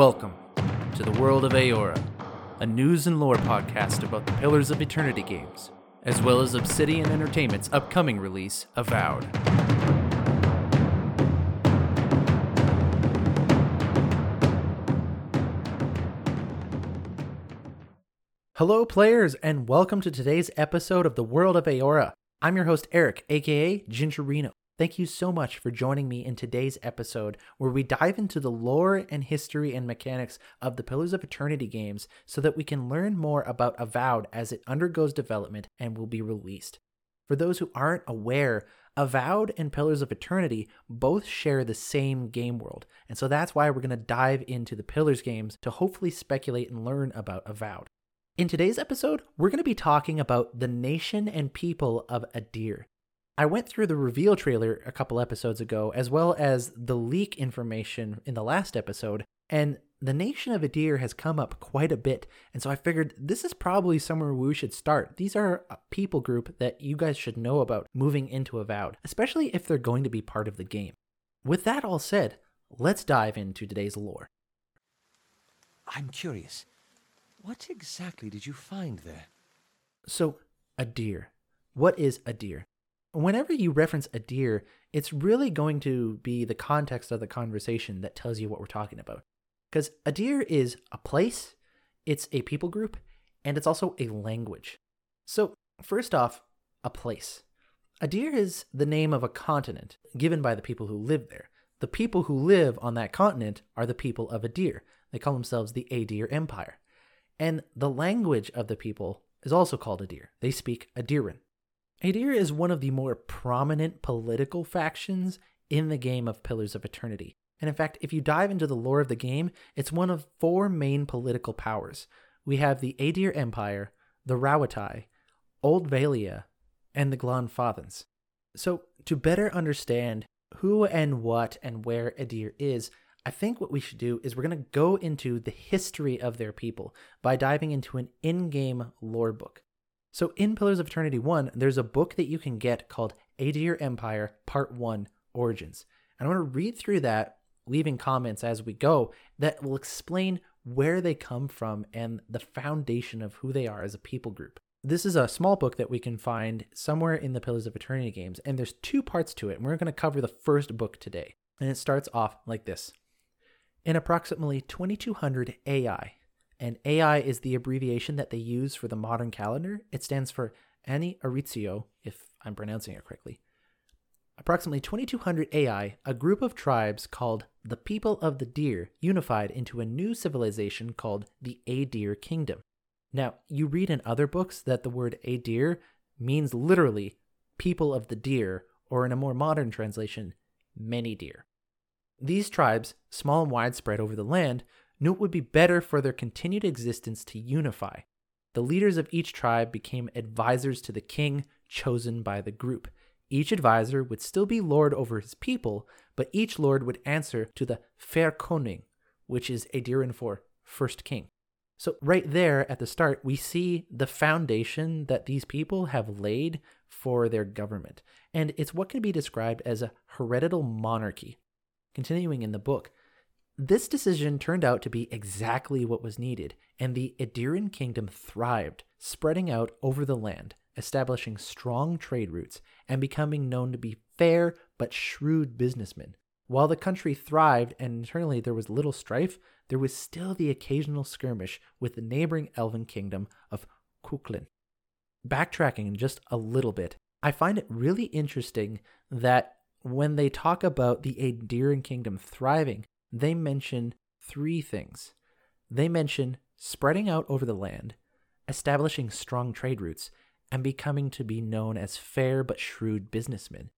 Welcome to the world of Eora, a news and lore podcast about the Pillars of Eternity games, as well as Obsidian Entertainment's upcoming release, Avowed. Hello, players, and welcome to today's episode of the World of Eora. I'm your host, Eric, aka Gingerino. Thank you so much for joining me in today's episode where we dive into the lore and history and mechanics of the Pillars of Eternity games so that we can learn more about Avowed as it undergoes development and will be released. For those who aren't aware, Avowed and Pillars of Eternity both share the same game world, and so that's why we're going to dive into the Pillars games to hopefully speculate and learn about Avowed. In today's episode, we're going to be talking about the nation and people of Aedyr. I went through the reveal trailer a couple episodes ago, as well as the leak information in the last episode, and the nation of Aedyr has come up quite a bit. And so I figured this is probably somewhere we should start. These are a people group that you guys should know about moving into Avowed, especially if they're going to be part of the game. With that all said, let's dive into today's lore. I'm curious. What exactly did you find there? So, Aedyr. What is Aedyr? Whenever you reference Aedyr, it's really going to be the context of the conversation that tells you what we're talking about. Because Aedyr is a place, it's a people group, and it's also a language. So, first off, a place. Aedyr is the name of a continent given by the people who live there. The people who live on that continent are the people of Aedyr. They call themselves the Aedyr Empire. And the language of the people is also called Aedyr. They speak Aedyran. Aedyr is one of the more prominent political factions in the game of Pillars of Eternity. And in fact, if you dive into the lore of the game, it's one of four main political powers. We have the Aedyr Empire, the Rauatai, Old Vailia, and the Glanfathans. So, to better understand who and what and where Aedyr is, I think what we should do is we're going to go into the history of their people by diving into an in game lore book. So in Pillars of Eternity 1, there's a book that you can get called Aedyr Empire Part 1 Origins. And I want to read through that, leaving comments as we go that will explain where they come from and the foundation of who they are as a people group. This is a small book that we can find somewhere in the Pillars of Eternity games, and there's two parts to it, and we're going to cover the first book today. And it starts off like this In approximately 2200 AI, and AI is the abbreviation that they use for the modern calendar. It stands for Ani Arizio, if I'm pronouncing it correctly. Approximately 2200 AI, a group of tribes called the People of the Deer unified into a new civilization called the Aedyr Kingdom. Now, you read in other books that the word Aedyr means literally people of the deer, or in a more modern translation, many deer. These tribes, small and widespread over the land, knew it would be better for their continued existence to unify. The leaders of each tribe became advisors to the king chosen by the group. Each advisor would still be lord over his people, but each lord would answer to the Fair Koning, which is Aedyran for first king. So, right there at the start, we see the foundation that these people have laid for their government. And it's what can be described as a hereditary monarchy. Continuing in the book, this decision turned out to be exactly what was needed, and the Aedyran kingdom thrived, spreading out over the land, establishing strong trade routes, and becoming known to be fair but shrewd businessmen. While the country thrived and internally there was little strife, there was still the occasional skirmish with the neighboring elven kingdom of Kuklin. Backtracking just a little bit, I find it really interesting that when they talk about the Aedyran kingdom thriving, they mention three things. They mention spreading out over the land, establishing strong trade routes, and becoming to be known as fair but shrewd businessmen.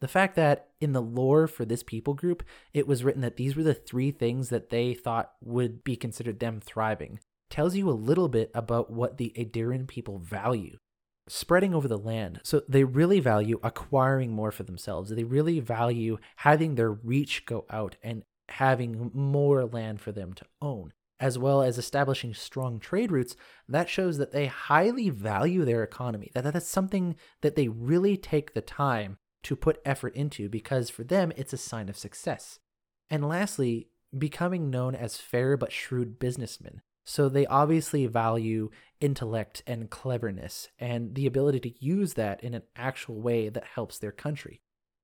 The fact that in the lore for this people group, it was written that these were the three things that they thought would be considered them thriving tells you a little bit about what the Aedyran people value. Spreading over the land. So they really value acquiring more for themselves. They really value having their reach go out and having more land for them to own, as well as establishing strong trade routes, that shows that they highly value their economy. That that's something that they really take the time to put effort into because for them it's a sign of success. And lastly, becoming known as fair but shrewd businessmen. So they obviously value intellect and cleverness and the ability to use that in an actual way that helps their country.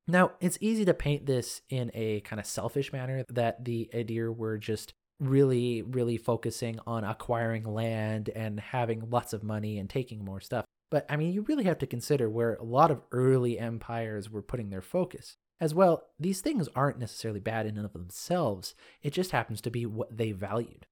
Now, it's easy to paint this in a kind of selfish manner that the Aedyr were just really, really focusing on acquiring land and having lots of money and taking more stuff. But I mean, you really have to consider where a lot of early empires were putting their focus. As well, these things aren't necessarily bad in and of themselves, it just happens to be what they valued.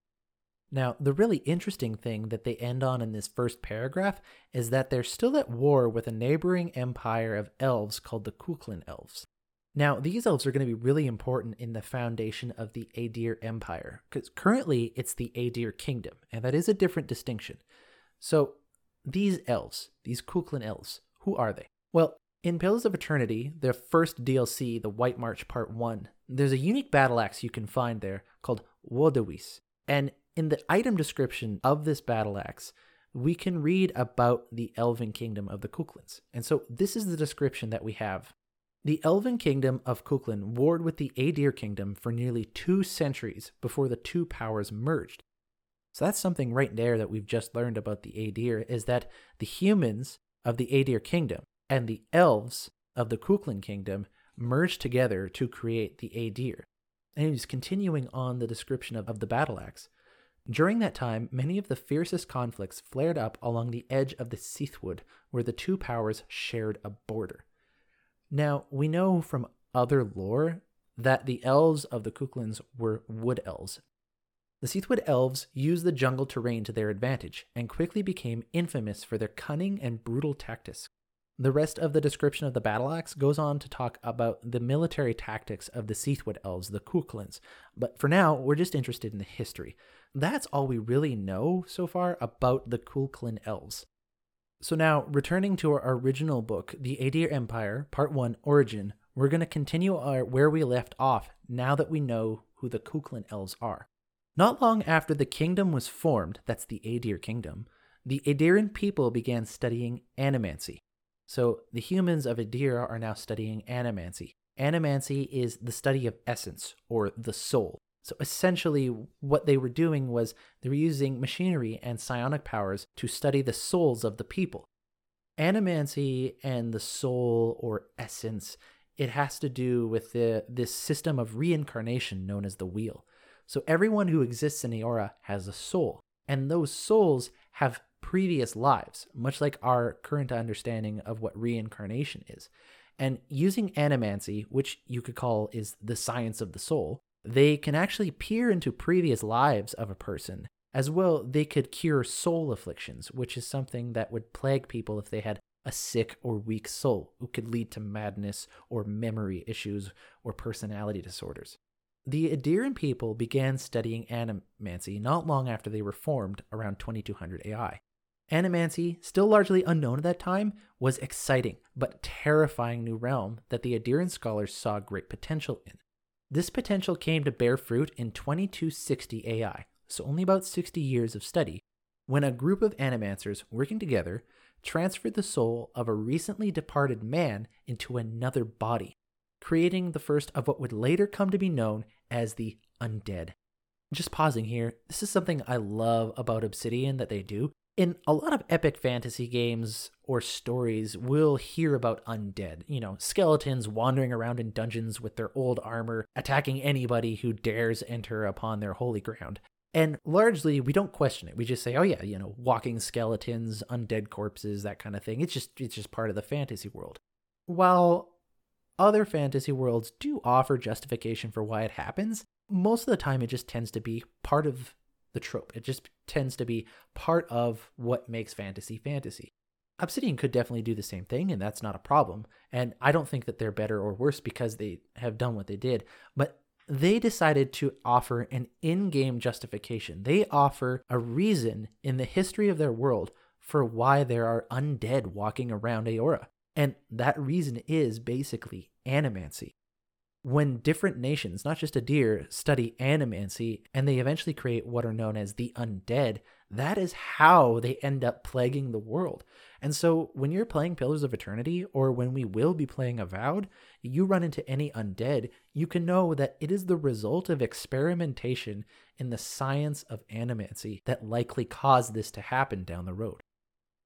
Now, the really interesting thing that they end on in this first paragraph is that they're still at war with a neighboring empire of elves called the Cuchulainn elves. Now, these elves are going to be really important in the foundation of the Aedyr Empire, because currently it's the Aedyr Kingdom, and that is a different distinction. So, these elves, these Cuchulainn elves, who are they? Well, in Pillars of Eternity, the first DLC, the White March Part 1, there's a unique battle axe you can find there called Wodewice. And in the item description of this battle axe, we can read about the elven kingdom of the Cuchulainns. And so this is the description that we have. The elven kingdom of Cuchulainn warred with the Aedyr kingdom for nearly two centuries before the two powers merged. So that's something right there that we've just learned about the Aedyr is that the humans of the Aedyr kingdom and the elves of the Cuchulainn kingdom merged together to create the Aedyr. And he's continuing on the description of, of the battle axe. During that time, many of the fiercest conflicts flared up along the edge of the Seathwood, where the two powers shared a border. Now, we know from other lore that the elves of the Cuchulainns were wood elves. The Seathwood elves used the jungle terrain to their advantage and quickly became infamous for their cunning and brutal tactics. The rest of the description of the battle axe goes on to talk about the military tactics of the Seathwood elves, the Cuchulainns, but for now, we're just interested in the history. That's all we really know so far about the Cuchulainn elves. So now, returning to our original book, The Aedyr Empire, Part 1, Origin, we're going to continue our, where we left off now that we know who the Cuchulainn elves are. Not long after the kingdom was formed, that's the Aedyr kingdom, the Aedyran people began studying animancy. So the humans of Aedyr are now studying animancy. Animancy is the study of essence, or the soul. So essentially, what they were doing was they were using machinery and psionic powers to study the souls of the people. Animancy and the soul or essence, it has to do with the, this system of reincarnation known as the wheel. So everyone who exists in Eora has a soul, and those souls have previous lives, much like our current understanding of what reincarnation is. And using animancy, which you could call is the science of the soul, they can actually peer into previous lives of a person. As well, they could cure soul afflictions, which is something that would plague people if they had a sick or weak soul, who could lead to madness or memory issues or personality disorders. The Aedyran people began studying animancy not long after they were formed around 2200 AI. Animancy, still largely unknown at that time, was exciting but terrifying new realm that the Aedyran scholars saw great potential in. This potential came to bear fruit in 2260 AI, so only about 60 years of study, when a group of animancers working together transferred the soul of a recently departed man into another body, creating the first of what would later come to be known as the undead. Just pausing here, this is something I love about Obsidian that they do in a lot of epic fantasy games or stories, we'll hear about undead. You know, skeletons wandering around in dungeons with their old armor, attacking anybody who dares enter upon their holy ground. And largely, we don't question it. We just say, "Oh yeah, you know, walking skeletons, undead corpses, that kind of thing." It's just it's just part of the fantasy world. While other fantasy worlds do offer justification for why it happens, most of the time it just tends to be part of the trope. It just tends to be part of what makes fantasy fantasy. Obsidian could definitely do the same thing, and that's not a problem. And I don't think that they're better or worse because they have done what they did. But they decided to offer an in game justification. They offer a reason in the history of their world for why there are undead walking around Eora. And that reason is basically animancy when different nations, not just Aedyr, study animancy and they eventually create what are known as the undead, that is how they end up plaguing the world. And so when you're playing Pillars of Eternity, or when we will be playing Avowed, you run into any undead, you can know that it is the result of experimentation in the science of animancy that likely caused this to happen down the road.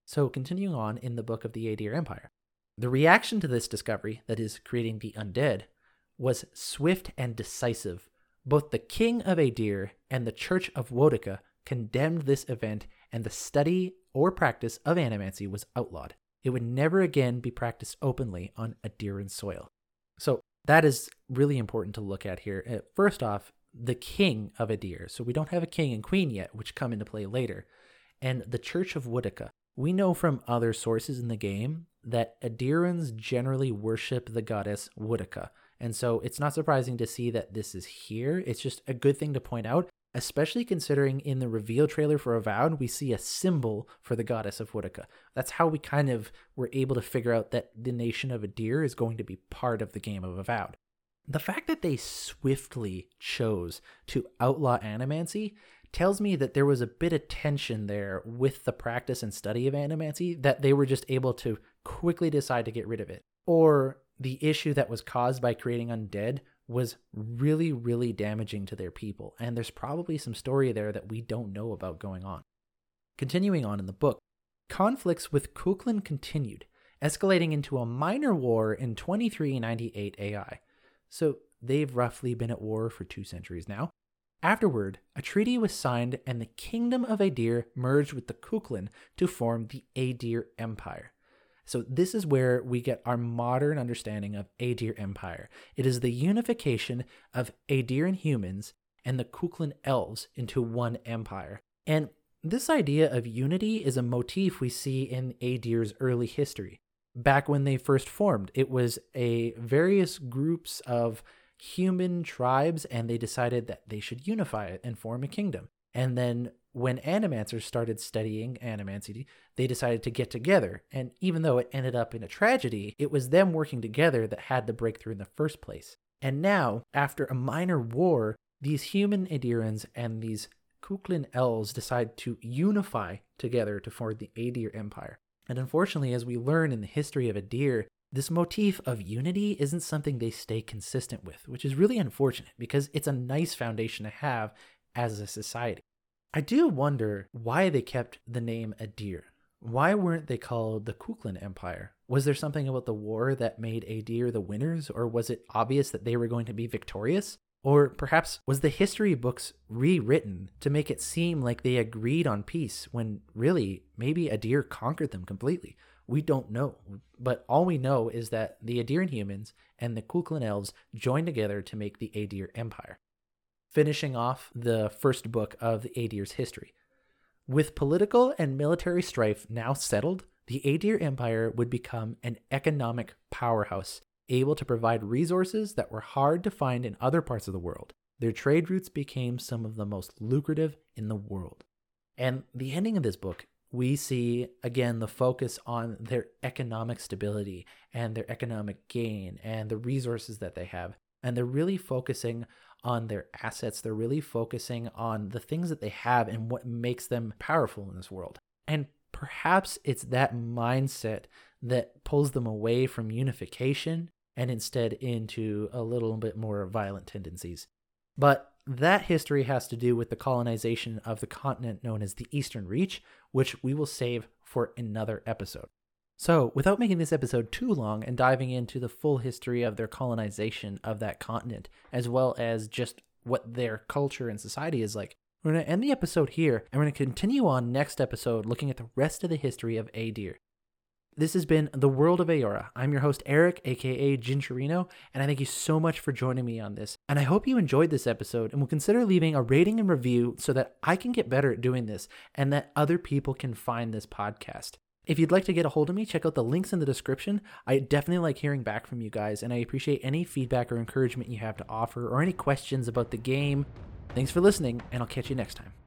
So continuing on in the book of the Aedyr Empire. The reaction to this discovery, that is, creating the undead, was swift and decisive. Both the king of Aedyr and the church of Woedica condemned this event, and the study or practice of animancy was outlawed. It would never again be practiced openly on Aedyran soil. So that is really important to look at here. Uh, first off, the king of Aedyr. So we don't have a king and queen yet, which come into play later. And the Church of Woedica. We know from other sources in the game that Aedyrans generally worship the goddess Woedica. And so it's not surprising to see that this is here. It's just a good thing to point out, especially considering in the reveal trailer for Avowed, we see a symbol for the goddess of Woedica. That's how we kind of were able to figure out that the nation of Aedyr is going to be part of the game of Avowed. The fact that they swiftly chose to outlaw animancy tells me that there was a bit of tension there with the practice and study of animancy that they were just able to quickly decide to get rid of it. Or the issue that was caused by creating undead was really, really damaging to their people, and there's probably some story there that we don't know about going on. Continuing on in the book, conflicts with Cuchulainn continued, escalating into a minor war in 2398 AI. So they've roughly been at war for two centuries now. Afterward, a treaty was signed and the kingdom of Aedyr merged with the Cuchulainn to form the Aedyr Empire. So this is where we get our modern understanding of Aedyr Empire. It is the unification of Aedyran humans and the Cuchulainn elves into one empire. And this idea of unity is a motif we see in Aedyr's early history. Back when they first formed, it was a various groups of human tribes and they decided that they should unify it and form a kingdom. And then when animancers started studying animancy, they decided to get together. And even though it ended up in a tragedy, it was them working together that had the breakthrough in the first place. And now, after a minor war, these human Aedyrans and these Cuchulainn elves decide to unify together to form the Aedyr Empire. And unfortunately, as we learn in the history of Aedyr, this motif of unity isn't something they stay consistent with, which is really unfortunate because it's a nice foundation to have as a society. I do wonder why they kept the name Aedyr. Why weren't they called the Cuchulainn Empire? Was there something about the war that made Aedyr the winners, or was it obvious that they were going to be victorious? Or perhaps was the history books rewritten to make it seem like they agreed on peace when really maybe Aedyr conquered them completely? We don't know. But all we know is that the Aedyran humans and the Cuchulainn elves joined together to make the Aedyr Empire, finishing off the first book of the Aedyr's history. With political and military strife now settled, the Aedyr Empire would become an economic powerhouse, able to provide resources that were hard to find in other parts of the world. Their trade routes became some of the most lucrative in the world. And the ending of this book we see again the focus on their economic stability and their economic gain and the resources that they have. And they're really focusing on their assets. They're really focusing on the things that they have and what makes them powerful in this world. And perhaps it's that mindset that pulls them away from unification and instead into a little bit more violent tendencies. But that history has to do with the colonization of the continent known as the Eastern Reach, which we will save for another episode. So, without making this episode too long and diving into the full history of their colonization of that continent, as well as just what their culture and society is like, we're going to end the episode here and we're going to continue on next episode looking at the rest of the history of Aedyr. This has been The World of Eora. I'm your host, Eric, aka Gincherino, and I thank you so much for joining me on this. And I hope you enjoyed this episode and will consider leaving a rating and review so that I can get better at doing this and that other people can find this podcast. If you'd like to get a hold of me, check out the links in the description. I definitely like hearing back from you guys, and I appreciate any feedback or encouragement you have to offer or any questions about the game. Thanks for listening, and I'll catch you next time.